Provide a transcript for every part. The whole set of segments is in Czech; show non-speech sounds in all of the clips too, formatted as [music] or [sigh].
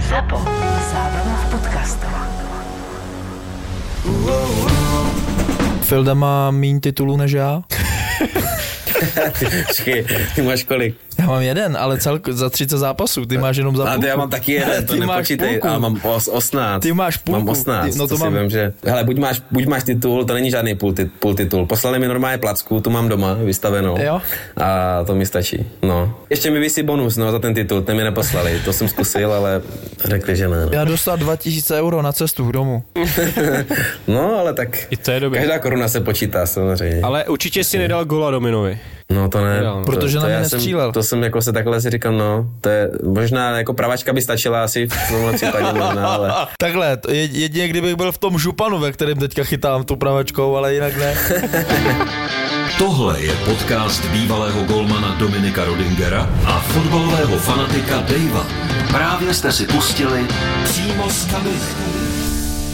Zapo. Zábrná v podcastov. Filda má míň titulů než já. [laughs] Počkej, ty máš kolik? Já mám jeden, ale celko, za 30 zápasů, ty máš jenom za A půlku. to já mám taky jeden, to Ty máš nepočítej. půlku. A mám os, 18. Ty máš půlku. Mám 18, Ty- no to, to si mám- vím, že... Hele, buď máš, buď máš titul, to není žádný půl, tit, půl titul. Poslali mi normálně placku, tu mám doma vystavenou. Jo. A to mi stačí, no. Ještě mi vysí bonus, no, za ten titul, ten mi neposlali. To jsem zkusil, ale řekli, že ne. no. Já dostal 2000 euro na cestu k domu. [laughs] No, ale tak... I to je dobré. Každá koruna se počítá, samozřejmě. Ale určitě si nedal gola Dominovi. No to ne. Jo. Protože to, na mě nestřílel. Jsem, to jsem jako se takhle si říkal, no, to je možná jako pravačka by stačila asi v tomhle případě možná, ale... [laughs] Takhle, to je- jedině kdybych byl v tom županu, ve kterém teďka chytám tu pravačkou, ale jinak ne. [laughs] Tohle je podcast bývalého golmana Dominika Rodingera a fotbalového fanatika Davea. Právě jste si pustili přímo z kabiny.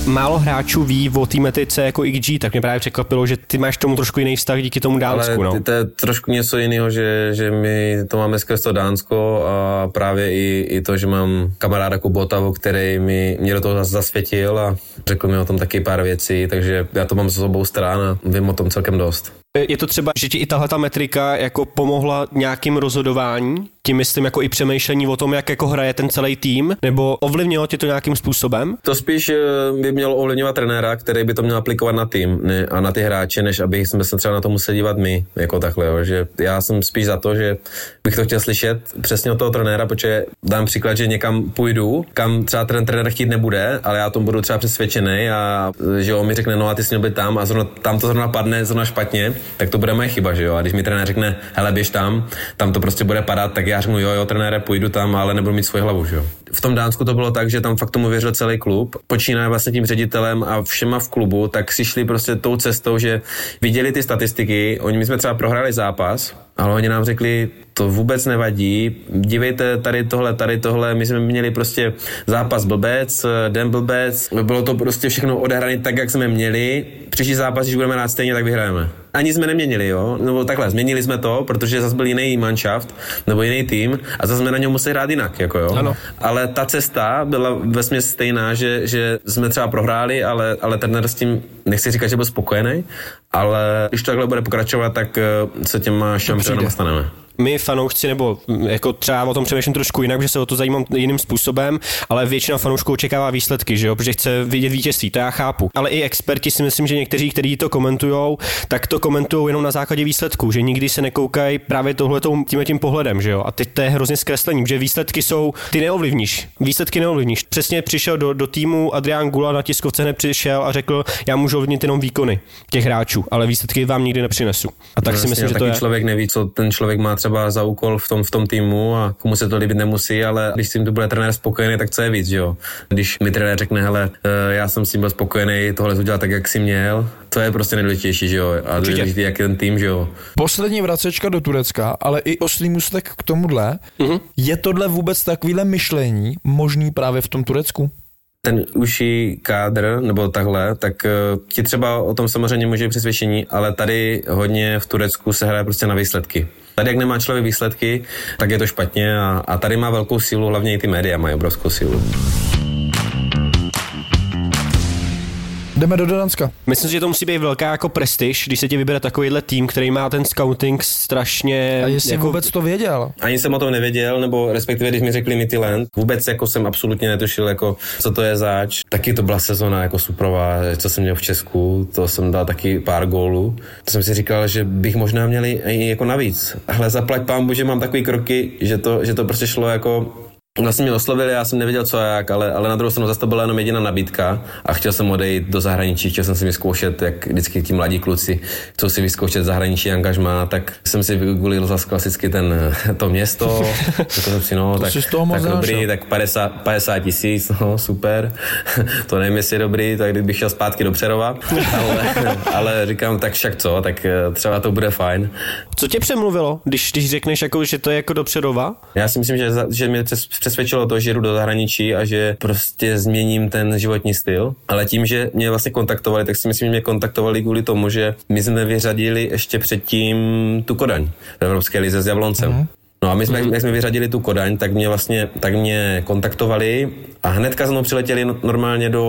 Málo hráčů ví o té metice jako XG, tak mě právě překvapilo, že ty máš tomu trošku jiný vztah díky tomu Dánsku. Ale no. ty- to je trošku něco jiného, že, že my to máme skrz to Dánsko a právě i, i to, že mám kamaráda Kubotavu, který mi, mě do toho zas- zasvětil a řekl mi o tom taky pár věcí, takže já to mám z obou stran a vím o tom celkem dost. Je to třeba, že ti i tahle ta metrika jako pomohla nějakým rozhodování? Tím myslím jako i přemýšlení o tom, jak jako hraje ten celý tým? Nebo ovlivnilo tě to nějakým způsobem? To spíš eh, by mělo ovlivňovat trenéra, který by to měl aplikovat na tým ne, a na ty hráče, než aby jsme se třeba na to museli dívat my, jako takhle. Jo. Že já jsem spíš za to, že bych to chtěl slyšet přesně od toho trenéra, protože dám příklad, že někam půjdu, kam třeba ten trenér chtít nebude, ale já tom budu třeba přesvědčený a eh, že on mi řekne, no a ty jsi měl být tam a zrovna, tam to zrovna padne zrovna špatně, tak to bude moje chyba, že jo. A když mi trenér řekne, hele, běž tam, tam to prostě bude padat, tak já řeknu, jo, jo, trenére, půjdu tam, ale nebudu mít svoji hlavu, že jo. V tom Dánsku to bylo tak, že tam fakt tomu věřil celý klub. Počínaje vlastně tím ředitelem a všema v klubu, tak si šli prostě tou cestou, že viděli ty statistiky, oni my jsme třeba prohráli zápas, ale oni nám řekli, to vůbec nevadí, dívejte tady tohle, tady tohle, my jsme měli prostě zápas blbec, den blbec, bylo to prostě všechno odehrané tak, jak jsme měli, příští zápas, když budeme hrát stejně, tak vyhrajeme. Ani jsme neměnili, jo, nebo takhle, změnili jsme to, protože zase byl jiný manšaft, nebo jiný tým a zase jsme na něm museli hrát jinak, jako jo. Ano. Ale ta cesta byla ve stejná, že, že jsme třeba prohráli, ale, ale trenér s tím, nechci říkat, že byl spokojený, ale když to takhle bude pokračovat, tak eh, se těma Nada más, nada. My fanoušci, nebo mm, jako třeba o tom přemýšlím trošku jinak, že se o to zajímám jiným způsobem, ale většina fanoušků očekává výsledky, že jo, protože chce vidět vítězství, to já chápu. Ale i experti si myslím, že někteří, kteří to komentují, tak to komentují jenom na základě výsledků, že nikdy se nekoukají právě tohletou tím tím pohledem, že jo. A teď to je hrozně zkreslení, že výsledky jsou, ty neovlivníš. Výsledky neovlivníš. Přesně přišel do, do týmu Adrián Gula na tiskovce nepřišel a řekl, já můžu ovlivnit jenom výkony těch hráčů, ale výsledky vám nikdy nepřinesu. A tak No si myslím, že to je. člověk neví, co ten člověk má třeba za úkol v tom, v tom týmu a komu se to líbit nemusí, ale když s tím to bude trenér spokojený, tak co je víc, že jo? Když mi trenér řekne, hele, eh, já jsem s tím byl spokojený, tohle udělal tak, jak jsi měl, to je prostě nejdůležitější, že jo? A důležitý, jak je ten tým, že jo? Poslední vracečka do Turecka, ale i oslý mustek k tomuhle. Mhm. Mm-hmm. Je tohle vůbec takovýhle myšlení možný právě v tom Turecku? ten užší kádr, nebo takhle, tak uh, ti třeba o tom samozřejmě může přesvědčení, ale tady hodně v Turecku se hraje prostě na výsledky. Tady, jak nemá člověk výsledky, tak je to špatně a, a tady má velkou sílu, hlavně i ty média mají obrovskou sílu. Jdeme do Dánska. Myslím si, že to musí být velká jako prestiž, když se ti vybere takovýhle tým, který má ten scouting strašně... A jestli jako, vůbec to věděl? Ani jsem o tom nevěděl, nebo respektive, když mi řekli Midtjylland, vůbec jako jsem absolutně netušil, jako, co to je zač. Taky to byla sezona jako suprová, co jsem měl v Česku, to jsem dal taky pár gólů. To jsem si říkal, že bych možná měl i jako navíc. Ale zaplať pán že mám takový kroky, že to, že to prostě šlo jako Vlastně mě oslovili, já jsem nevěděl co a jak, ale, ale na druhou stranu zase to byla jenom jediná nabídka a chtěl jsem odejít do zahraničí, chtěl jsem si vyzkoušet, jak vždycky ti mladí kluci chcou si vyzkoušet zahraničí angažmá, tak jsem si vygulil zase klasicky ten, [laughs] to město, řekl jsem si, no, [laughs] tak, tak dobrý, tak 50, 50 tisíc, no super, [laughs] to nevím, jestli je dobrý, tak kdybych šel zpátky do Přerova, ale, ale říkám, tak však co, tak eh, třeba to bude fajn. Co tě přemluvilo, když, když řekneš, jako, že to je jako do Přerova? Já si myslím, že, že mě přes- přesvědčilo to, že jdu do zahraničí a že prostě změním ten životní styl. Ale tím, že mě vlastně kontaktovali, tak si myslím, že mě kontaktovali kvůli tomu, že my jsme vyřadili ještě předtím tu Kodaň v Evropské lize s Jabloncem. Mm. No a my jsme, jak jsme vyřadili tu Kodaň, tak mě vlastně, tak mě kontaktovali a hnedka za mnou přiletěli no- normálně do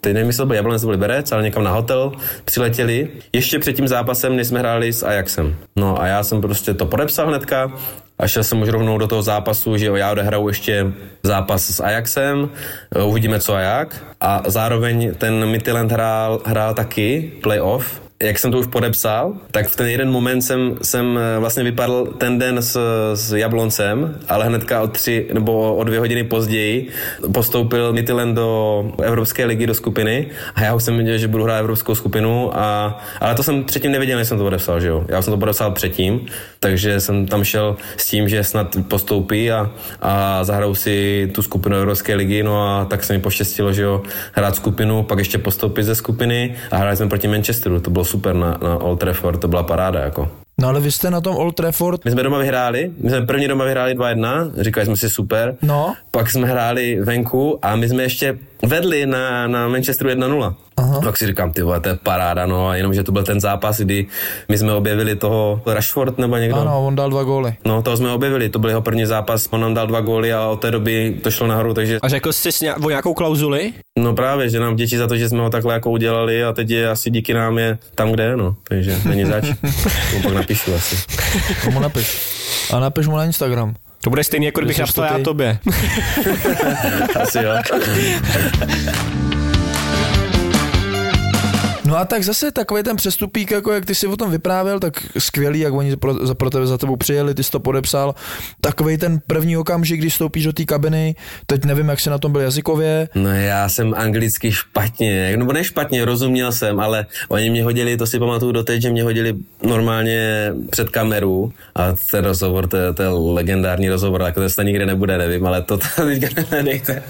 Teď nevím, jestli to byl Jablonec, byl Liberec, ale někam na hotel přiletěli. Ještě před tím zápasem, než jsme hráli s Ajaxem. No a já jsem prostě to podepsal hnedka a šel jsem už rovnou do toho zápasu, že jo, já odehraju ještě zápas s Ajaxem, eh, uvidíme co a jak. A zároveň ten Midtjylland hrál, hrál taky playoff, jak jsem to už podepsal, tak v ten jeden moment jsem, jsem eh, vlastně vypadl ten den s, s Jabloncem, ale hnedka o tři nebo o dvě hodiny později postoupil Midtjylland do Evropské ligy do skupiny. A já už jsem věděl, že budu hrát Evropskou skupinu, a, ale to jsem předtím nevěděl, než jsem to podepsal, že jo. Já jsem to podepsal předtím, takže jsem tam šel s tím, že snad postoupí a, a zahrajou si tu skupinu Evropské ligy, no a tak se mi poštěstilo, že jo, hrát skupinu, pak ještě postoupit ze skupiny a hráli jsme proti Manchesteru, to bylo super na, na Old Trafford, to byla paráda, jako. No ale vy jste na tom Old Trafford, My jsme doma vyhráli, my jsme první doma vyhráli 2-1, říkali jsme si super. No. Pak jsme hráli venku a my jsme ještě vedli na, na Manchesteru 1-0. Aha. Tak si říkám, ty vole, to je paráda, no a jenom, že to byl ten zápas, kdy my jsme objevili toho Rashford nebo někdo. ano, on dal dva góly. No, toho jsme objevili, to byl jeho první zápas, on nám dal dva góly a od té doby to šlo nahoru, takže A řekl jsi si o nějakou klauzuli? no právě, že nám děti za to, že jsme ho takhle jako udělali a teď je asi díky nám je tam, kde je, no, takže není zač. [laughs] to pak napíšu asi. Tomu napiš. A napiš mu na Instagram. To bude stejný, jako kdybych napsal to já tobě. [laughs] [laughs] Asi jo. [laughs] No a tak zase takový ten přestupík, jako jak ty si o tom vyprávěl, tak skvělý, jak oni pro, za, pro tebe za tebou přijeli, ty jsi to podepsal. Takový ten první okamžik, když vstoupíš do té kabiny, teď nevím, jak jsi na tom byl jazykově, No já jsem anglicky špatně, nebo ne špatně, rozuměl jsem, ale oni mě hodili, to si pamatuju doteď, že mě hodili normálně před kameru a ten rozhovor, to, to je legendární rozhovor, tak to snad nikde nebude, nevím, ale to tam teďka [laughs] nedejte.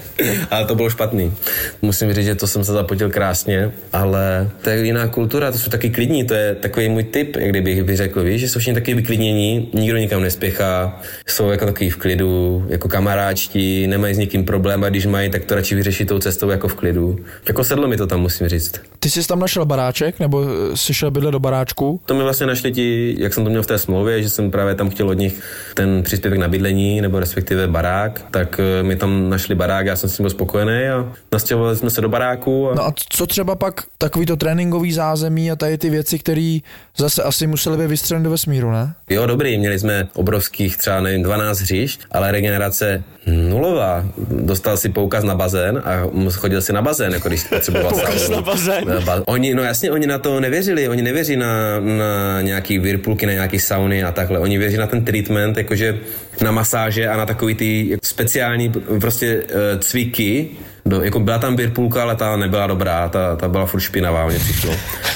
Ale to bylo špatný. Musím říct, že to jsem se zapotil krásně, ale to je jiná kultura, to jsou taky klidní, to je takový můj tip, jak kdybych bych řekl, víš, že jsou všichni taky vyklidnění, nikdo nikam nespěchá, jsou jako takový v klidu, jako kamaráčti, nemají s nikým problém a když mají, tak to radši vyřeší tou cestou jako v klidu. Jako sedlo mi to tam, musím říct. ty jsi tam našel baráček, nebo eh, jsi šel bydlet do baráčku? To mi vlastně našli ti, jak jsem to měl v té smlouvě, že jsem právě tam chtěl od nich ten příspěvek na bydlení, nebo respektive barák, tak eh, mi tam našli barák, já jsem s tím byl spokojený a nastěhovali jsme se do baráku. A... No a co třeba pak takový to tréninkový zázemí a tady ty věci, které zase asi museli být vystřeleny do vesmíru, ne? Jo, dobrý, měli jsme obrovských třeba, nevím, 12 hřišť, ale regenerace nulová. Dostal si poukaz na bazén a chodil si na bazén, jako když potřeboval Poukaz saunu. na bazén? Na ba- oni, no jasně, oni na to nevěřili, oni nevěří na, na nějaký virpulky, na nějaký sauny a takhle. Oni věří na ten treatment, jakože na masáže a na takový ty speciální prostě uh, cviky, do, jako byla tam virpulka, ale ta nebyla dobrá, ta, ta byla furt špinavá, mně přišlo.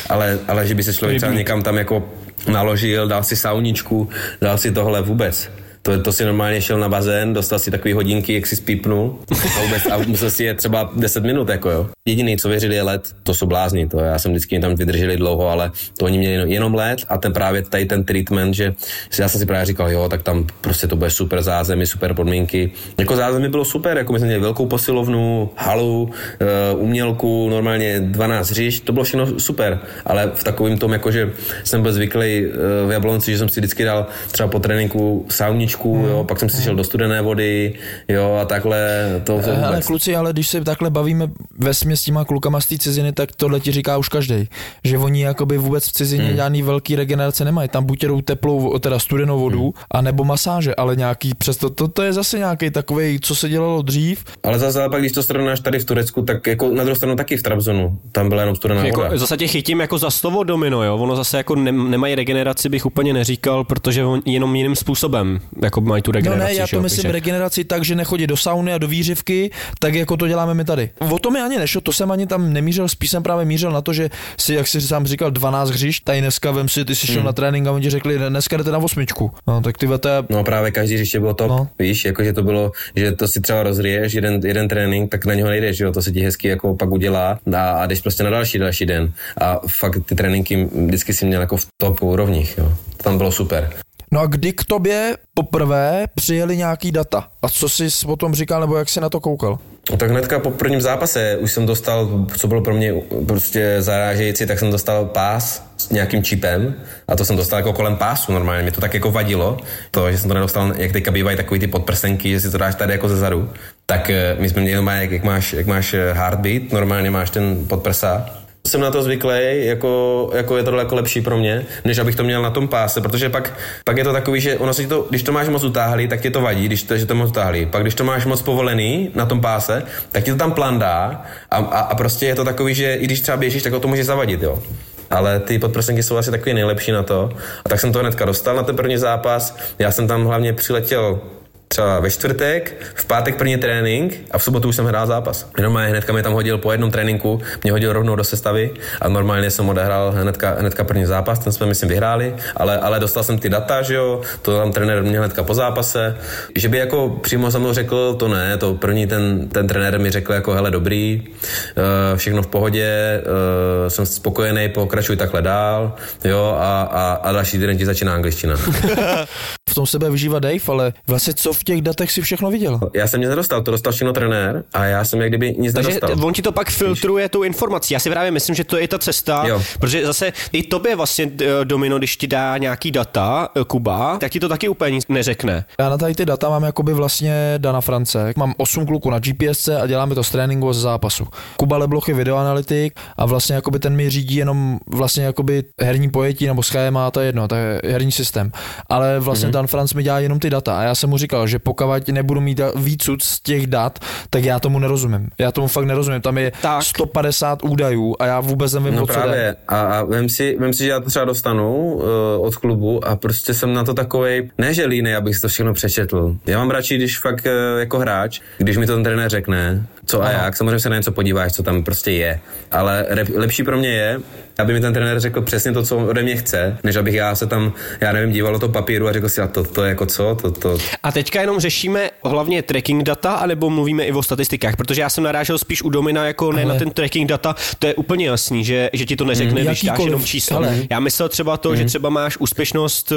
Ale, ale že by se člověk třeba někam tam jako naložil, dal si sauničku, dal si tohle vůbec. To, to si normálně šel na bazén, dostal si takový hodinky, jak si spípnul a, vůbec, a musel si je třeba 10 minut, jako jo. Jediný, co věřili, je let, to jsou blázni, to já jsem vždycky tam vydrželi dlouho, ale to oni měli jenom- let a ten právě tady ten treatment, že já jsem si právě říkal, jo, tak tam prostě to bude super zázemí, super podmínky. Jako zázemí bylo super, jako my jsme měli velkou posilovnu, halu, e, umělku, normálně 12 hřišť, to bylo všechno super, ale v takovém tom, jakože jsem byl zvyklý e, v Jablonci, že jsem si vždycky dal třeba po tréninku sauničku, jo, pak jsem si šel do studené vody, jo, a takhle, to, to Ale vůbec. kluci, ale když se takhle bavíme ve směs s těma klukama z té ciziny, tak tohle ti říká už každý, že oni jakoby vůbec v cizině hmm. žádný velký regenerace nemají. Tam buď jedou teplou, teda studenou vodu, hmm. a nebo masáže, ale nějaký přesto, to, to je zase nějaký takový, co se dělalo dřív. Ale zase ale pak, když to srovnáš tady v Turecku, tak jako na druhou stranu taky v Trabzonu, tam byla jenom studená voda. Jako, zase tě chytím jako za slovo domino, jo. Ono zase jako ne, nemají regeneraci, bych úplně neříkal, protože on, jenom jiným způsobem. Jako mají tu No regeneraci. ne, já to jo, myslím takže- regeneraci tak, že nechodí do sauny a do výřivky, tak jako to děláme my tady. O to mi ani nešlo, to jsem ani tam nemířil, spíš jsem právě mířil na to, že si, jak jsi sám říkal, 12 hřiš, tady dneska vem si, ty jsi šel na trénink a oni ti řekli, dneska jdete na osmičku. No, tak ty je No právě každý hřiště bylo top, No. no. víš, jakože to bylo, že to si třeba rozriješ jeden, jeden trénink, tak na něho nejdeš, jo, to se ti hezky jako pak udělá a, a jdeš prostě na další, další den. A fakt ty tréninky vždycky si měl jako v top úrovních, jo. To tam bylo super. No a kdy k tobě poprvé přijeli nějaký data? A co jsi o tom říkal, nebo jak jsi na to koukal? No tak hnedka po prvním zápase už jsem dostal, co bylo pro mě prostě zarážející, tak jsem dostal pás s nějakým čipem a to jsem dostal jako kolem pásu normálně, mě to tak jako vadilo, to, že jsem to nedostal, jak teďka bývají takový ty podprsenky, že si to dáš tady jako ze zadu, tak eh, my jsme měli jak, jak, máš, jak máš eh, heartbeat, normálně máš ten podprsa, jsem na to zvyklý, jako, jako je to daleko lepší pro mě, než abych to měl na tom páse, protože pak, pak je to takový, že ono si to, když to máš moc utáhlý, tak ti to vadí, když to, že to moc utáhlý. Pak když to máš moc povolený na tom páse, tak ti to tam plandá a, a, a prostě je to takový, že i když třeba běžíš, tak o to může zavadit, jo. Ale ty podprsenky jsou asi takový nejlepší na to. A tak jsem to hnedka dostal na ten první zápas. Já jsem tam hlavně přiletěl třeba ve čtvrtek, v pátek první trénink a v sobotu už jsem hrál zápas. Normálně hnedka mě tam hodil po jednom tréninku, mě hodil rovnou do sestavy a normálně jsem odehrál hnedka, hnedka první zápas, ten jsme myslím vyhráli, ale, ale dostal jsem ty data, že jo, to tam trenér mě hnedka po zápase, že by jako přímo za mnou řekl, to ne, to první ten, ten trenér mi řekl jako hele dobrý, eh, všechno v pohodě, eh, jsem spokojený, pokračuj takhle dál, jo, a, a, a další den ti začíná angličtina. [laughs] V tom sebe vyžívá Dave, ale vlastně co v těch datech si všechno viděl? Já jsem nic nedostal, to dostal všechno trenér a já jsem jak kdyby nic Takže nedostal. on ti to pak filtruje tu informaci. Já si právě myslím, že to je ta cesta, Jo. protože zase i tobě vlastně eh, Domino, když ti dá nějaký data, eh, Kuba, tak ti to taky úplně nic neřekne. Já na tady ty data mám jakoby vlastně Dana France. Mám 8 kluků na GPSC a děláme to z tréninku a z zápasu. Kuba Lebloch je videoanalytik a vlastně jakoby ten mi řídí jenom vlastně jakoby herní pojetí nebo schéma, to je jedno, to je herní systém. Ale vlastně mm-hmm. Dan France mi dělá jenom ty data a já jsem mu říkal, že pokud nebudu mít víc z těch dat, tak já tomu nerozumím. Já tomu fakt nerozumím. Tam je Tak. 150 údajů a já vůbec nevím, No o co jde. právě. A, a vem, si, vem si, že já to třeba dostanu uh, od klubu a prostě jsem na to takovej, ne že línej, abych si to všechno přečetl. Já mám radši, když fakt uh, jako hráč, když mi to ten trenér řekne, co a jak, samozřejmě se na něco podíváš, co tam prostě je. Ale rep, lepší pro mě je, aby mi ten trenér řekl přesně to, co ode mě chce, než abych já se tam, já nevím, díval toho papíru a řekl si, a to, to je jako co, to, to, A teďka jenom řešíme hlavně tracking data, anebo mluvíme i o statistikách, protože já jsem narážel spíš u Domina jako ne Ale- na ten tracking data, to je úplně jasný, že, že ti to neřekne, Mm, když dáš jenom číslo. ale- Já myslel třeba to, že třeba máš úspěšnost,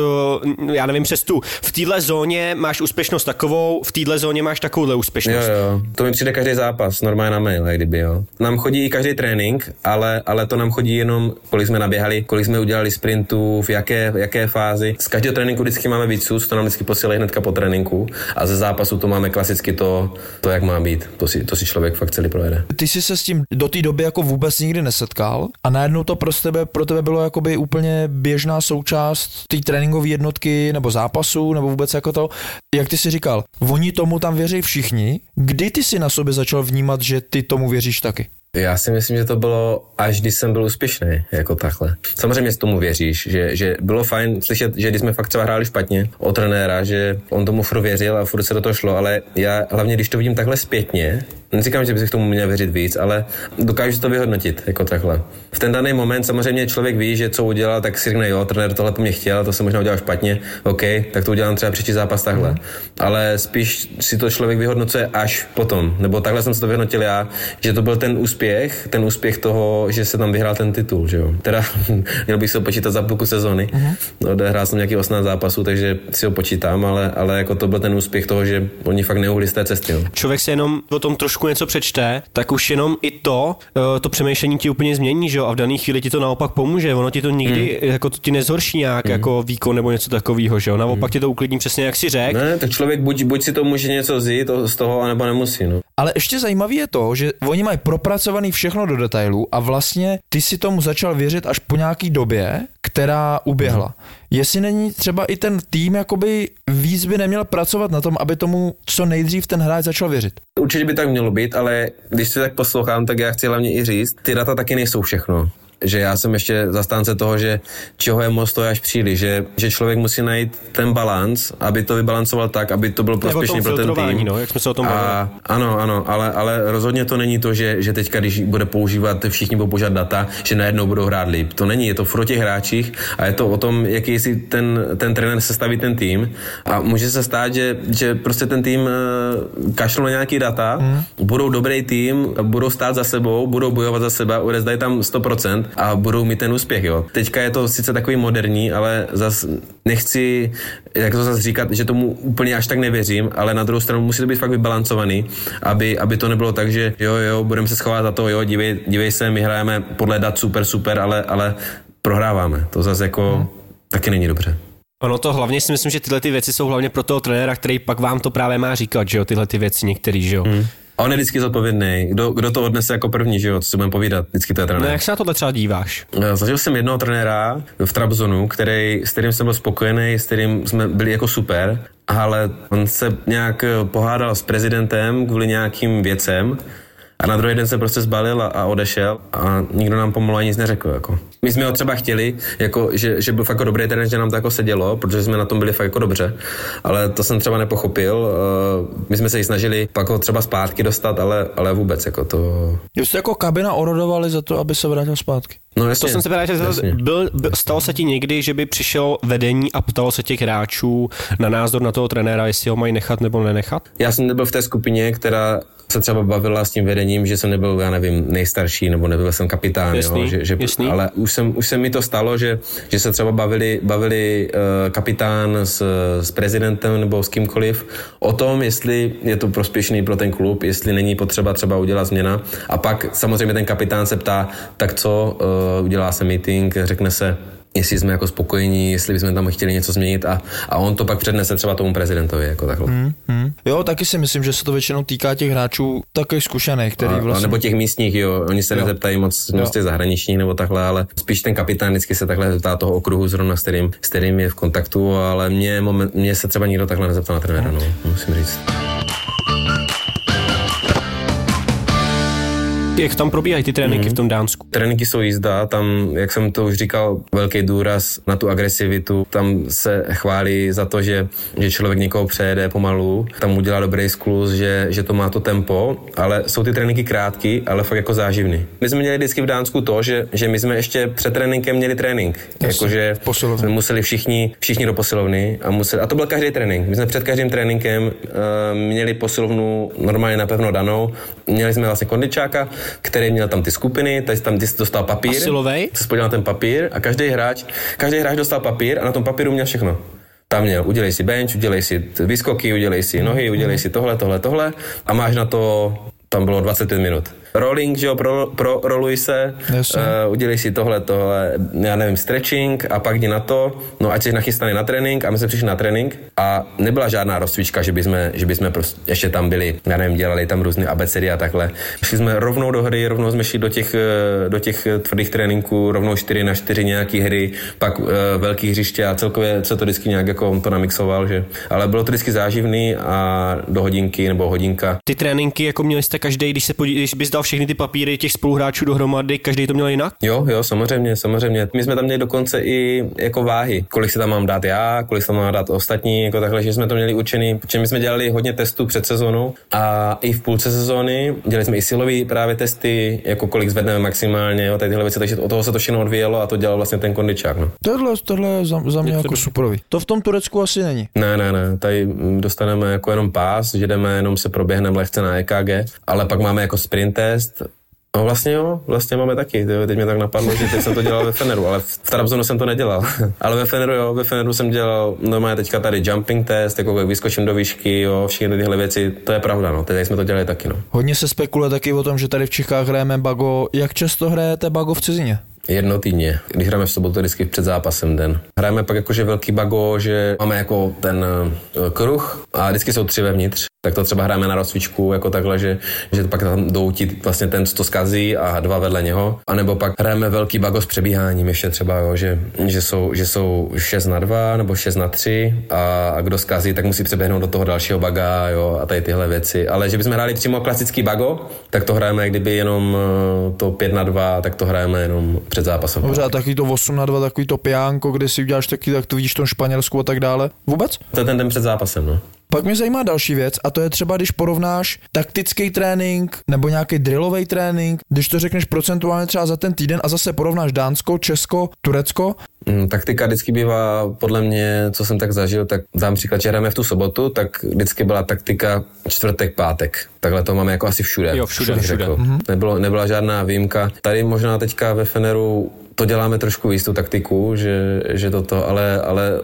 eh, já nevím, přes tu, v téhle zóně máš úspěšnost takovou, v téhle zóně máš takovouhle Jo, úspěšnost. jo, to mi přijde každý zápas, normálně na mail, jak kdyby, jo. Nám chodí každý trénink, ale, ale to nám chodí jenom, kolik jsme naběhali, kolik jsme udělali sprintů, v jaké, jaké fázi. Z každého tréninku vždycky máme víc to nám vždycky posílají hnedka po tréninku a ze zápasu to máme klasicky to, to jak má být. To si, to si člověk fakt celý projede. Ty jsi se s tím do té doby jako vůbec nikdy nesetkal a najednou to pro tebe, pro tebe bylo jakoby úplně běžná součást té tréninkové jednotky nebo zápasu nebo vůbec jako to. Jak ty si říkal, oni tomu tam věří všichni. Kdy ty si na sobě začal vnímat, že ty tomu věříš taky? Já si myslím, že to bylo až když jsem byl úspěšný, jako takhle. Samozřejmě s tomu věříš, že, že bylo fajn slyšet, že když jsme fakt třeba hráli špatně o trenéra, že on tomu furt věřil a furt se do toho šlo, ale já hlavně když to vidím takhle zpětně, neříkám, že bych tomu měl věřit víc, ale dokážu to vyhodnotit, jako takhle. V ten daný moment samozřejmě člověk ví, že co udělal, tak si řekne, jo, trenér tohle po mě chtěl, to jsem možná udělal špatně, OK, tak to udělám třeba příští zápas takhle. Ale spíš si to člověk vyhodnocuje až potom, nebo takhle jsem si to vyhodnotil já, že to byl ten úspěch, ten úspěch toho, že se tam vyhrál ten titul, že jo. Teda [laughs] měl bych si ho počítat za půlku sezóny, uh-huh. odehrál jsem nějaký 18 zápasů, takže si ho počítám, ale, ale jako to byl ten úspěch toho, že oni fakt neuhli z té cesty. No. Člověk se jenom o tom trošku něco přečte, tak už jenom i to, eh, to přemýšlení ti úplně změní, že jo, a v dané chvíli ti to naopak pomůže, ono ti to nikdy Hmm. jako to ti nezhorší nějak jako výkon nebo něco takového, že jo, naopak ti to uklidní přesně jak si řekl. Ne, tak člověk buď, buď si to může něco vzít z toho, anebo nemusí. No. Ale ještě zajímavé je to, že oni mají propracovaný všechno do detailů a vlastně ty si tomu začal věřit až po nějaký době, která uběhla. Jestli není třeba i ten tým jakoby by neměl pracovat na tom, aby tomu co nejdřív ten hráč začal věřit. Určitě by tak mělo být, ale když se tak poslouchám, tak já chci hlavně i říct, ty data taky nejsou všechno. Že já jsem ještě zastánce toho, že čeho je moc, to je až příliš, že, že člověk musí najít ten balans, aby to vybalancoval tak, aby to bylo prospěšný pro ten tým. No, jak jsme se o tom a, ano, ano, ale, ale rozhodně to není to, že, že teďka, když bude používat, všichni budou používat data, že najednou budou hrát líp. To není, je to o těch hráčích a je to o tom, jaký si ten, ten trenér sestaví ten tým a může se stát, že, že prostě ten tým eh, kašlou na nějaký data, hmm. budou dobrý tým, budou stát za sebou, budou bojovat za sebe, odezdají tam 100% a budou mít ten úspěch. Jo. Teďka je to sice takový moderní, ale zas nechci, jak to zase říkat, že tomu úplně až tak nevěřím, ale na druhou stranu musí to být fakt vybalancovaný, aby, aby to nebylo tak, že jo, jo, budeme se schovat za to, jo, dívej, dívej se, my hrajeme podle dat super, super, ale, ale prohráváme. To zase jako hmm. taky není dobře. Ono to hlavně si myslím, že tyhle ty věci jsou hlavně pro toho trenéra, který pak vám to právě má říkat, že jo, tyhle ty věci některý, že jo. Hmm. A on je vždycky zodpovědný. Kdo, kdo to odnese jako první, že jo, co si budeme povídat, vždycky to je trenér. No jak se na tohle třeba díváš? Eh, zažil jsem jednoho trenéra v Trabzonu, který, s kterým jsem byl spokojený, s kterým jsme byli jako super, ale on se nějak pohádal s prezidentem kvůli nějakým věcem a na druhý den se prostě zbalil a, a odešel a nikdo nám pomalu ani nic neřekl. Jako. My jsme ho třeba chtěli, jako, že, že byl fakt jako dobrý trenér, že nám to jako sedělo, protože jsme na tom byli fakt jako dobře, ale to jsem třeba nepochopil. Uh, my jsme se i snažili pak ho třeba zpátky dostat, ale, ale vůbec jako to... Jste jako kabina orodovali za to, aby se vrátil zpátky? No jasně, to jsem se že byl, byl, stalo se ti někdy, že by přišel vedení a ptalo se těch hráčů na názor na toho trenéra, jestli ho mají nechat nebo nenechat? Já jsem nebyl v té skupině, která se třeba bavila s tím vedením, že jsem nebyl, já nevím, nejstarší, nebo nebyl jsem kapitán, jasný, jo, že, že, jasný. ale už, jsem, už se mi to stalo, že, že se třeba bavili, bavili uh, kapitán s, s prezidentem nebo s kýmkoliv o tom, jestli je to prospěšný pro ten klub, jestli není potřeba třeba udělat změna. A pak samozřejmě ten kapitán se ptá, tak co, uh, udělá se meeting, řekne se, jestli jsme jako spokojení, jestli bychom tam chtěli něco změnit a, a on to pak přednese třeba tomu prezidentovi, jako takhle. Hmm, hmm. Jo, taky si myslím, že se to většinou týká těch hráčů takových zkušených, který a, vlastně... A nebo těch místních, jo, oni se jo. nezeptají moc, moc těch zahraničních nebo takhle, ale spíš ten kapitán vždycky se takhle zeptá toho okruhu zrovna, s kterým, s kterým je v kontaktu, ale mě, moment, mě se třeba nikdo takhle nezeptal na trenéra, no, musím říct. Jak tam probíhají ty tréninky mm. v tom Dánsku? Tréninky jsou jízda, tam, jak jsem to už říkal, velký důraz na tu agresivitu. Tam se chválí za to, že, že člověk někoho přejede pomalu, tam udělá dobrý sklus, že, že to má to tempo, ale jsou ty tréninky krátké, ale fakt jako záživný. My jsme měli vždycky v Dánsku to, že, že my jsme ještě před tréninkem měli trénink. Jakože jsme museli všichni, všichni do posilovny a, museli, a to byl každý trénink. My jsme před každým tréninkem uh, měli posilovnu normálně napevno danou. Měli jsme vlastně kondičáka, který měl tam ty skupiny, tady tam ty dostal papír. Asilovej? Se podíval na ten papír a každý hráč, každý hráč dostal papír a na tom papíru měl všechno. Tam měl, udělej si bench, udělej si vyskoky, udělej si nohy, udělej si tohle, tohle, tohle a máš na to, tam bylo 25 minut rolling, že jo, pro, pro roluj se, uh, udělej si tohle, tohle, já nevím, stretching a pak jdi na to, no ať jsi nachystaný na trénink a my jsme přišli na trénink a nebyla žádná rozcvička, že bychom, že bychom prostě ještě tam byli, já nevím, dělali tam různé abecedy a takhle. Šli jsme rovnou do hry, rovnou jsme šli do těch, eh, do těch tvrdých tréninků, rovnou 4 na 4 nějaký hry, pak uh, velký hřiště a celkově se to vždycky nějak jako on to namixoval, že, ale bylo to vždycky záživný a do hodinky nebo hodinka. Ty tréninky jako měli jste každý, když se podí, když bys dal všechny ty papíry těch spoluhráčů dohromady, každý to měl jinak? Jo, jo, samozřejmě, samozřejmě. My jsme tam měli dokonce i jako váhy, kolik si tam mám dát já, kolik si tam mám dát ostatní, jako takhle, že jsme to měli učený, protože my jsme dělali hodně testů před sezónou a i v půlce sezóny dělali jsme i silový právě testy, jako kolik zvedneme maximálně, jo, tady tyhle věci, takže od toho se to všechno odvíjelo a to dělal vlastně ten kondičák. No. Tohle, tohle je za, za mě je jako to... superový. To v tom Turecku asi není. Ne, ne, ne, tady dostaneme jako jenom pás, že jdeme, jenom se proběhneme lehce na EKG, ale pak máme jako sprint test, No vlastně jo, vlastně máme taky. Teď mě tak napadlo, že teď jsem to dělal ve Feneru, ale v Trabzonu jsem to nedělal. [laughs] ale ve Feneru jo, ve Feneru jsem dělal normálně teďka tady jumping test, jako jak vyskočím do výšky, jo, všechny tyhle věci, to je pravda, no. Teď jsme to dělali taky, no. Hodně se spekuluje taky o tom, že tady v Čechách hrajeme bago. Jak často hrajete bago v cizině? Jedno týdně, když hrajeme v sobotu vždycky před zápasem den. Hrajeme pak jakože velký bago, že máme jako ten uh, kruh a vždycky jsou tři vevnitř tak to třeba hrajeme na rozcvičku jako takhle, že, že pak tam doutit vlastně ten, co to skazí a dva vedle něho. A nebo pak hrajeme velký bago s přebíháním ještě třeba, jo, že, že, jsou, že jsou 6 na 2 nebo 6 na 3 a, a kdo skazí, tak musí přeběhnout do toho dalšího baga jo, a tady tyhle věci. Ale že bychom hráli přímo klasický bago, tak to hrajeme kdyby jenom eh, to 5 na 2, tak to hrajeme jenom před zápasem. Dobře, a takový to 8 na 2, takový to pijánko, kde si uděláš taky, tak to vidíš v tom Španělsku a tak dále. Vůbec? To je ten den před zápasem, no. Pak mě zajímá další věc a to je třeba, když porovnáš taktický trénink nebo nějaký drillový trénink, když to řekneš procentuálně třeba za ten týden a zase porovnáš Dánsko, Česko, Turecko, Mm, Taktika vždycky bývá, podle mě, co jsem tak zažil, tak dám příklad, že hrajeme v tu sobotu, tak vždycky byla taktika čtvrtek, pátek. Takhle to máme jako asi všude. Jo, všude, bych všude. řekl. Nebylo, nebyla žádná výjimka. Tady možná teďka ve Feneru to děláme trošku víc, tu taktiku, že, že toto, ale, ale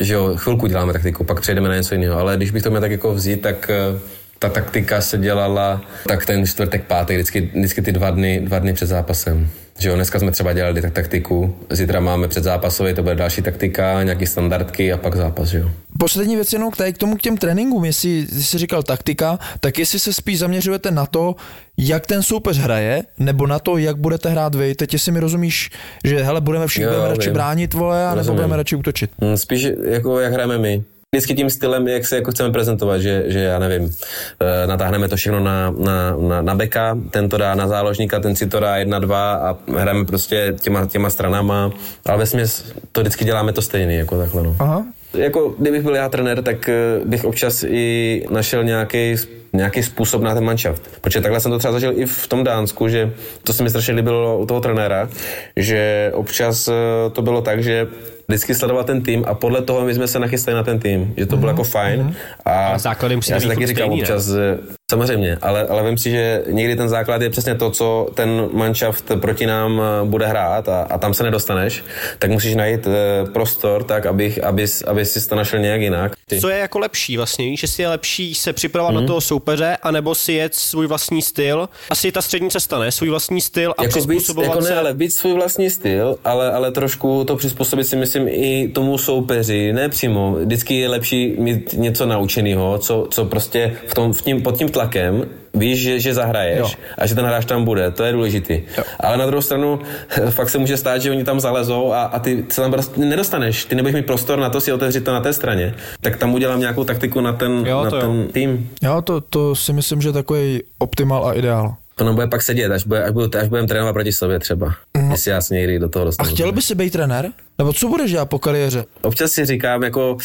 že jo, chvilku děláme taktiku, pak přejdeme na něco jiného. Ale když bych to měl tak jako vzít, tak eh, ta taktika se dělala tak ten čtvrtek, pátek, vždycky, vždycky ty dva dny, dva dny před zápasem. Že jo, dneska jsme třeba dělali tak taktiku, zítra máme předzápasový, to bude další taktika, nějaký standardky a pak zápas, že jo. Poslední věc jenom k, tady, k tomu k těm tréninkům, jestli jsi říkal taktika, tak jestli se spíš zaměřujete na to, jak ten soupeř hraje, nebo na to, jak budete hrát vy. Teď jestli mi rozumíš, že hele, budeme všichni budeme radši vím. bránit, vole, a nebo budeme radši útočit. Mm, Spíš jako jak hrajeme my. Vždycky tím stylem, jak se jako chceme prezentovat, že, že já nevím, eh, natáhneme to všechno na, na, na, na beka, ten to dá na záložníka, ten si to dá jedna, dva a hrajeme prostě těma, těma stranama, ale ve směs to vždycky děláme to stejný, jako takhle no. Aha. Jako kdybych byl já trenér, tak eh, bych občas i našel nějaký nějaký způsob na ten manšaft. Protože takhle jsem to třeba zažil i v tom Dánsku, že to se mi strašně líbilo u toho trenéra, že občas eh, to bylo tak, že vždycky sledoval ten tým a podle toho my jsme se nachystali na ten tým, že to bylo jako fajn. A Ale základy musí já si taky říkám stejný, ne? občas, že- samozřejmě, ale, ale vím si, že někdy ten základ je přesně to, co ten manšaft proti nám eh, bude hrát a, a tam se nedostaneš, tak musíš najít eh, prostor tak, abych, abys, aby si to našel nějak jinak. Ty. Co je jako lepší vlastně, víš, jestli je lepší se připravovat Mhm. na toho soupeře, anebo si jet svůj vlastní styl. Asi je ta střední cesta, ne? Svůj vlastní styl a jako být, přizpůsobovat jako ne, se. ale být svůj vlastní styl, ale, ale trošku to přizpůsobit si myslím i tomu soupeři, ne přímo. Vždycky je lepší mít něco naučeného, co, co prostě v tom, v tím, pod tím tlakem víš, že, že zahraješ Jo. a že ten hráč tam bude, to je důležitý. Ale na druhou stranu [laughs] fakt se může stát, že oni tam zalezou a, a ty se tam prostě nedostaneš. Ty nebudeš mít prostor na to si otevřít to na té straně. Tak tam udělám nějakou taktiku na ten, Jo, na to jo. ten tým. Jo, to, to si myslím, že je takový optimal a ideál. To nám bude pak sedět, až, bude, až, budu, až budeme trénovat proti sobě třeba. Jestli já se někdy do toho A dostanu. chtěl by si být trenér? Nebo co budeš dělat po kariéře? Občas si říkám, jako,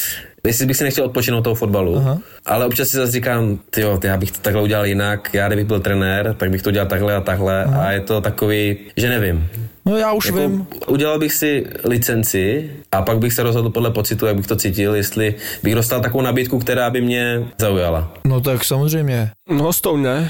jestli bych si nechtěl odpočinout toho fotbalu, Aha. ale občas si zase říkám, tyjo, ty, já bych to takhle udělal jinak, já kdybych byl trenér, tak bych to dělal takhle a takhle Aha. a je to takový, že nevím. No já už Jako, vím. udělal bych si licenci a pak bych se rozhodl podle pocitu, jak bych to cítil, jestli bych dostal takovou nabídku, která by mě zaujala. No tak samozřejmě. No, s tou ne.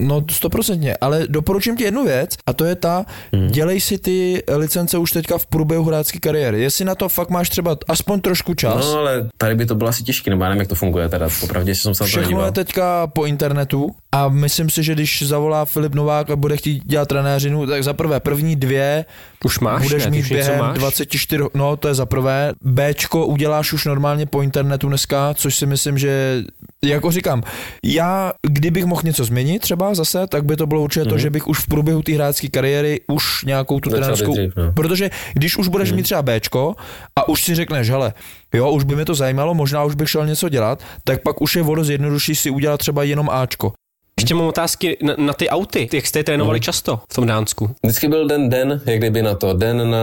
No stoprocentně, ale doporučím ti jednu věc a to je ta, hmm. dělej si ty licence už teďka v průběhu hráčské kariéry. Jestli na to fakt máš třeba aspoň trošku čas, No ale tady by to bylo asi těžké, nebo já nevím, jak to funguje teda, popravdě, že jsem se na to Všechno nedíval. je teďka po internetu a myslím si, že když zavolá Filip Novák a bude chtít dělat trenéřinu, tak za prvé první dvě Už máš, budeš ne? Mít už během máš? 24, no to je za prvé. Bčko uděláš už normálně po internetu dneska, což si myslím, že jako říkám, já kdybych mohl něco změnit třeba zase, tak by to bylo určitě mm-hmm. to, že bych už v průběhu té hráčské kariéry už nějakou tu trenérskou, no. protože když už budeš mm-hmm. mít třeba Bčko a už si řekneš, hele, jo, už by mě to zajímalo, možná už bych šel něco dělat, tak pak už je vodo zjednodušší si udělat třeba jenom Ačko. Ještě mám otázky na, na ty auty. Jak jste je trénovali Mhm. často v tom Dánsku? Vždycky byl den, den, jak kdyby na to, den na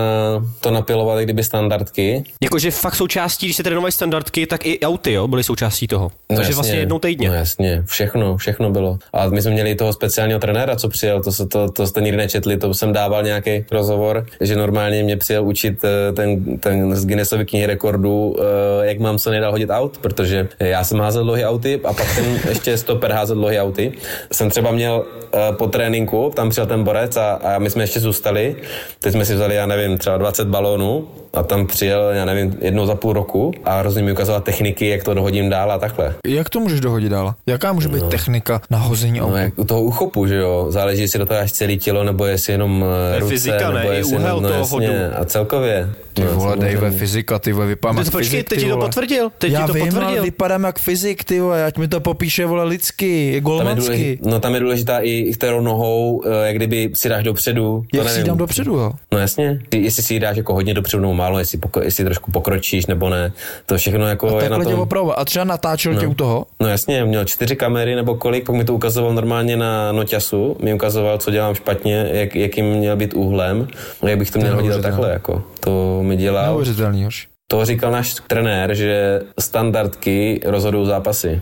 to napilovat, jak kdyby standardky. Jakože fakt součástí, když se trénovali standardky, tak i auty, jo, byly součástí toho. Takže jasně. vlastně jednou týdně. No jasně, všechno, všechno bylo. A my jsme měli toho speciálního trenéra, co přijel, to, se, to, to jste nikdy nečetli, to jsem dával nějaký rozhovor, že normálně mě přijel učit eh, ten, ten z Guinnessovy knihy rekordů, eh, jak mám co nejdál hodit aut, protože já jsem házel dlouhý auty a pak ten ještě stoper házel dlouhý auty. Jsem třeba měl eh, po tréninku, tam přijel ten borec a, a my jsme ještě zůstali. Teď jsme si vzali, já nevím, třeba 20 balónů a tam přijel, já nevím, jednou za půl roku a hrozně mi ukazoval techniky, jak to dohodím dál a takhle. Jak to můžeš dohodit dál? Jaká může být technika na hození auta? No, jak u toho uchopu, že jo, záleží, jestli do toho dáš celé tělo, nebo jestli jenom eh, To je ruce, fyzika, ne? nebo I jestli úhel jenom, no, toho jasně, hodu. A celkově. Ty no, vole. Dave, fyzika, ty vole, vypadám Ty jak to, počkej, fyzik, teď ty ti to potvrdil. Teď Já ti to vím, potvrdil. ale vypadám jak fyzik, ty vole, ať mi to popíše, vole, lidsky. Je Tam je golman. Důležitá, no tam je důležitá i kterou nohou, eh, jak kdyby si dáš dopředu. to Jak si dám dopředu, jo? No jasně, Ty, jestli si ji dáš jako hodně dopředu nebo málo, jestli, poko, jestli trošku pokročíš nebo ne, to všechno jako je na tom. opravovat. A třeba natáčel tě u toho? No jasně, měl čtyři kamery nebo kolik, pak mi to ukazoval normálně na noťasu, mi ukazoval, co dělám špatně, jak, jakým měl být úhlem, a jak bych to měl hodit a takhle, jako. To mi. Neuvěřitelný, hoš. To říkal náš trenér, že standardky rozhodují zápasy.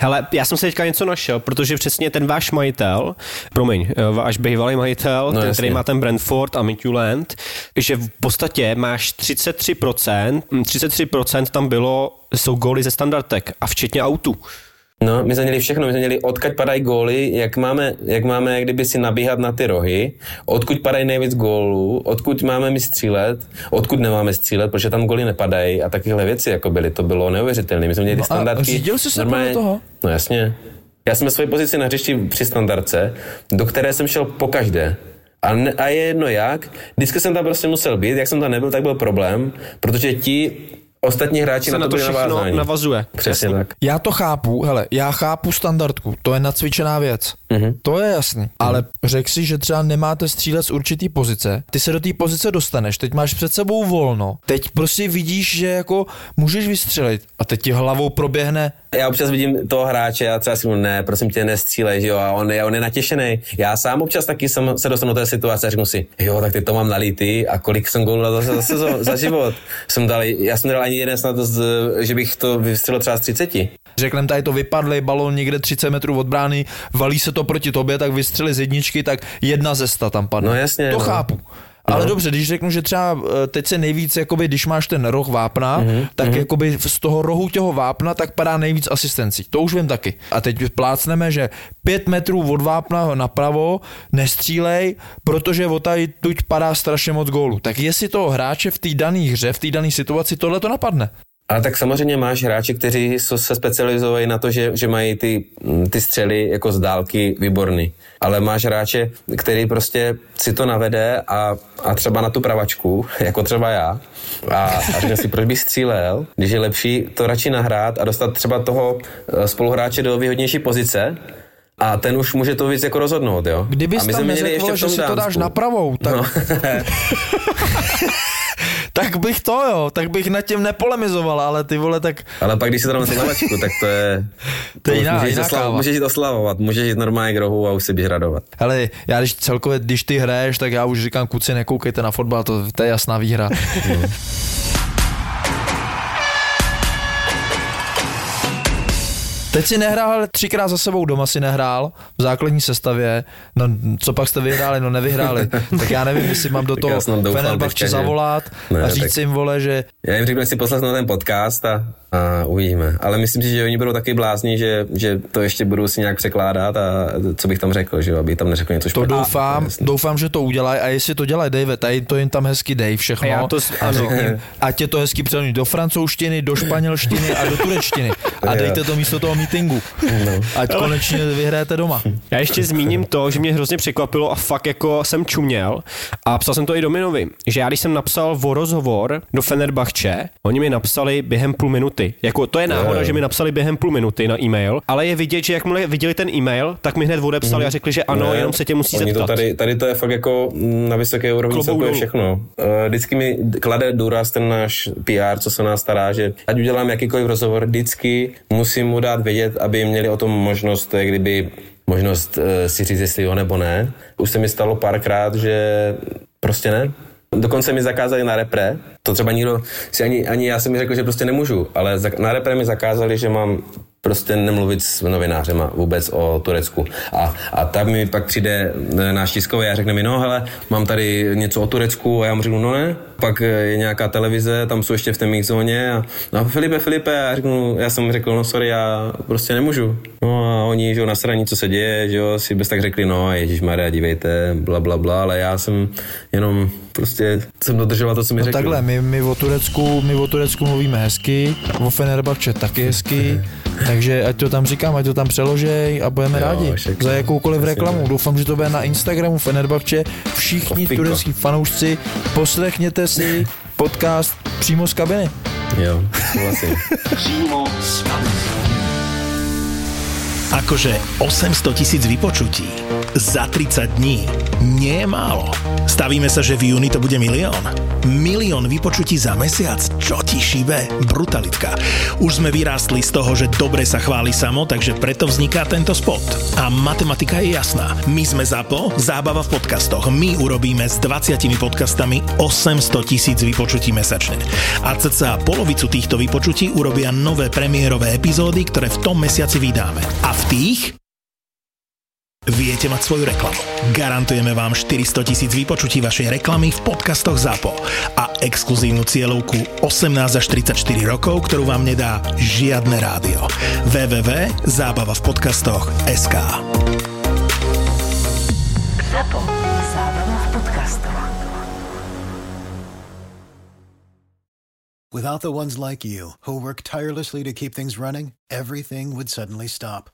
Hele, já jsem si teďka něco našel, protože přesně ten váš majitel, promiň, eh, váš bývalý majitel, No, ten, jasně. který má ten Brentford a Midtjylland, že v podstatě máš 33%, hm, 33% tam bylo, jsou góly ze standardek a včetně autů. No, my jsme měli všechno, my jsme měli odkud padají góly, jak máme, jak máme jak kdyby si nabíhat na ty rohy, odkud padají nejvíc gólů, odkud máme my střílet, odkud nemáme střílet, protože tam góly nepadají a takovéhle věci jako byly, to bylo neuvěřitelné. My jsme měli ty No a standardky. řídil jsi se podle toho? No jasně. Já jsem svoji pozici na hřišti při standardce, do které jsem šel po každé. A, ne, a je jedno jak, vždycky jsem tam prostě musel být, jak jsem tam nebyl, tak byl problém, protože ti ostatní hráči Se na na to to byli všechno navazuje. Přesně tak. Já to chápu, hele, já chápu standardku, to je nacvičená věc. Mm-hmm. To je jasný. Ale řek si, že třeba nemáte střílet z určitý pozice, ty se do té pozice dostaneš, teď máš před sebou volno, teď prostě vidíš, že jako můžeš vystřelit a teď ti hlavou proběhne Já občas vidím toho hráče a třeba si mu ne, prosím tě, nestřílej, že jo, a on je, on je natěšený. Já sám občas taky jsem se dostanu do té situace a řeknu si, jo, tak ty to mám nalitý a kolik jsem gólů dal za, za, za, za život. Jsem dal, já jsem nedal ani jeden snad, z, že bych to vystřelil třeba z 30. Řekneme, tady to vypadlý balon někde 30 metrů od brány, valí se to proti tobě, tak vystřeli z jedničky, tak jedna ze sta tam padne. No jasně, To no. chápu. Ale dobře, když řeknu, že třeba eh, teď se nejvíc, jakoby, když máš ten roh vápna, Mhm, mm-hmm, tak mm-hmm. jakoby z toho rohu těho vápna tak padá nejvíc asistencí. To už vím taky. A teď plácneme, že pět metrů od vápna napravo nestřílej, protože od tady tuď padá strašně moc gólů. Tak jestli toho hráče v té dané hře, v té dané situaci tohle to napadne. Ale tak samozřejmě máš hráče, kteří se specializují na to, že, že mají ty, mm, ty střely jako z dálky výborný. Ale máš hráče, který prostě si to navede a, a třeba na tu pravačku, [laughs] jako třeba já, a, a řekne si, proč bych střílel, když je lepší to radši nahrát a dostat třeba toho eh, spoluhráče do výhodnější pozice, a ten už může to víc jako rozhodnout, jo. Kdybys a my tam neřekl, že si to dáš na pravou, tak, No. [laughs] tak bych to jo, tak bych nad tím nepolemizoval, ale ty vole, tak Ale pak, když si to dám na tu lavačku, tak to je... [laughs] To je jiná- můžeš, jiná oslav, můžeš jít oslavovat, můžeš jít normálně k rohu a už si běž radovat. Hele, já když celkově, když ty hraješ, tak já už říkám, kluci, nekoukejte na fotbal, to, to je jasná výhra. [laughs] Teď si nehrál, ale třikrát za sebou doma si nehrál v základní sestavě. No, co pak jste vyhráli? No nevyhráli. [laughs] tak já nevím, jestli mám do toho Fenerbahče zavolat Ne, a říct tak- jim, vole, že Já jim řeknu, si poslechnou ten podcast a, a uvidíme. Ale myslím si, že oni budou taky blázni, že, že to ještě budou si nějak překládat a co bych tam řekl, že aby tam neřekl něco to špatného. doufám, Jasně. doufám, že to udělají a jestli to dělají Dave, tady to jim tam hezky dej všechno. A já to a ano. ať je to hezky přeloží do francouzštiny, do španělštiny a do turečtiny. A dejte to místo toho meetingu. Ať konečně vyhrajete doma. Já ještě zmíním to, že mě hrozně překvapilo a fakt jako jsem čuměl a psal jsem to i Dominovi, že já když jsem napsal o rozhovor do Fenerbahče, oni mi napsali během půl minuty. Jako to je náhoda, Jo. že mi napsali během půl minuty na e-mail, ale je vidět, že jakmile viděli ten e-mail, tak mi hned odepsali a řekli, že ano, Ne, jenom se tě musí oni zeptat. To tady, tady to je fakt jako mm, na vysoké úrovni celkově všechno. Eh, Vždycky mi klade důraz ten náš PR, co se nás stará, že ať udělám jakýkoliv rozhovor, vždycky musím mu dát vědět, aby měli o tom možnost, to je kdyby možnost uh, si říct, jestli jo nebo ne. Už se mi stalo párkrát, že prostě ne. Dokonce mi zakázali na repre, to třeba nikdo si ani, ani já jsem mi řekl, že prostě nemůžu, ale na repre mi zakázali, že mám prostě nemluvit s novinářema vůbec o Turecku. A, a tak mi pak přijde eh, náš tiskový a řekne mi, no hele, mám tady něco o Turecku a já mu řeknu, no ne. Pak eh, je nějaká televize, tam jsou ještě v té mix zóně a no Filipe, Filipe, a já, řeknu, já jsem řekl, no sorry, já prostě nemůžu. No a oni, že jo, nasraní, co se děje, že jo, si bez tak řekli, no Ježíš Maria, dívejte, bla, bla, bla, ale já jsem jenom prostě jsem dodržoval to, co mi No řekli. takhle, my, my, o Turecku, my o Turecku mluvíme hezky, o Fenerbahče taky hezky, [laughs] takže ať to tam říkám, ať to tam přeložej a budeme Jo, rádi za jakoukoliv reklamu. tak. Doufám, že to bude na Instagramu Fenerbahče. Všichni Fiko. turecký fanoušci, poslechněte si podcast přímo z kabiny. Jo, souhlasím. [laughs] Přímo z kabiny. Akože 800 tisíc vypočutí za 30 dní nie je málo. Stavíme sa, že v júni to bude milión. Milión vypočutí za mesiac? Čo ti šíbe? Brutalitka. Už sme vyrástli z toho, že dobre sa chváli samo, takže preto vzniká tento spot. A matematika je jasná. My sme ZAPO, zábava v podcastoch. My urobíme s 20 podcastami 800 tisíc vypočutí mesačne. A cca polovicu týchto vypočutí urobia nové premiérové epizódy, ktoré v tom mesiaci vydáme. A v tých viete mať svoju reklamu. Garantujeme vám 400 tisíc vypočutí vašej reklamy v podcastoch ZAPO a exkluzívnu cieľovku 18 až 34 rokov, ktorú vám nedá žiadne rádio. www.zábava v podcastoch SK. ZAPO. Zábrná v podcastov. Without the ones like you, who work tirelessly to keep things running, everything would suddenly stop.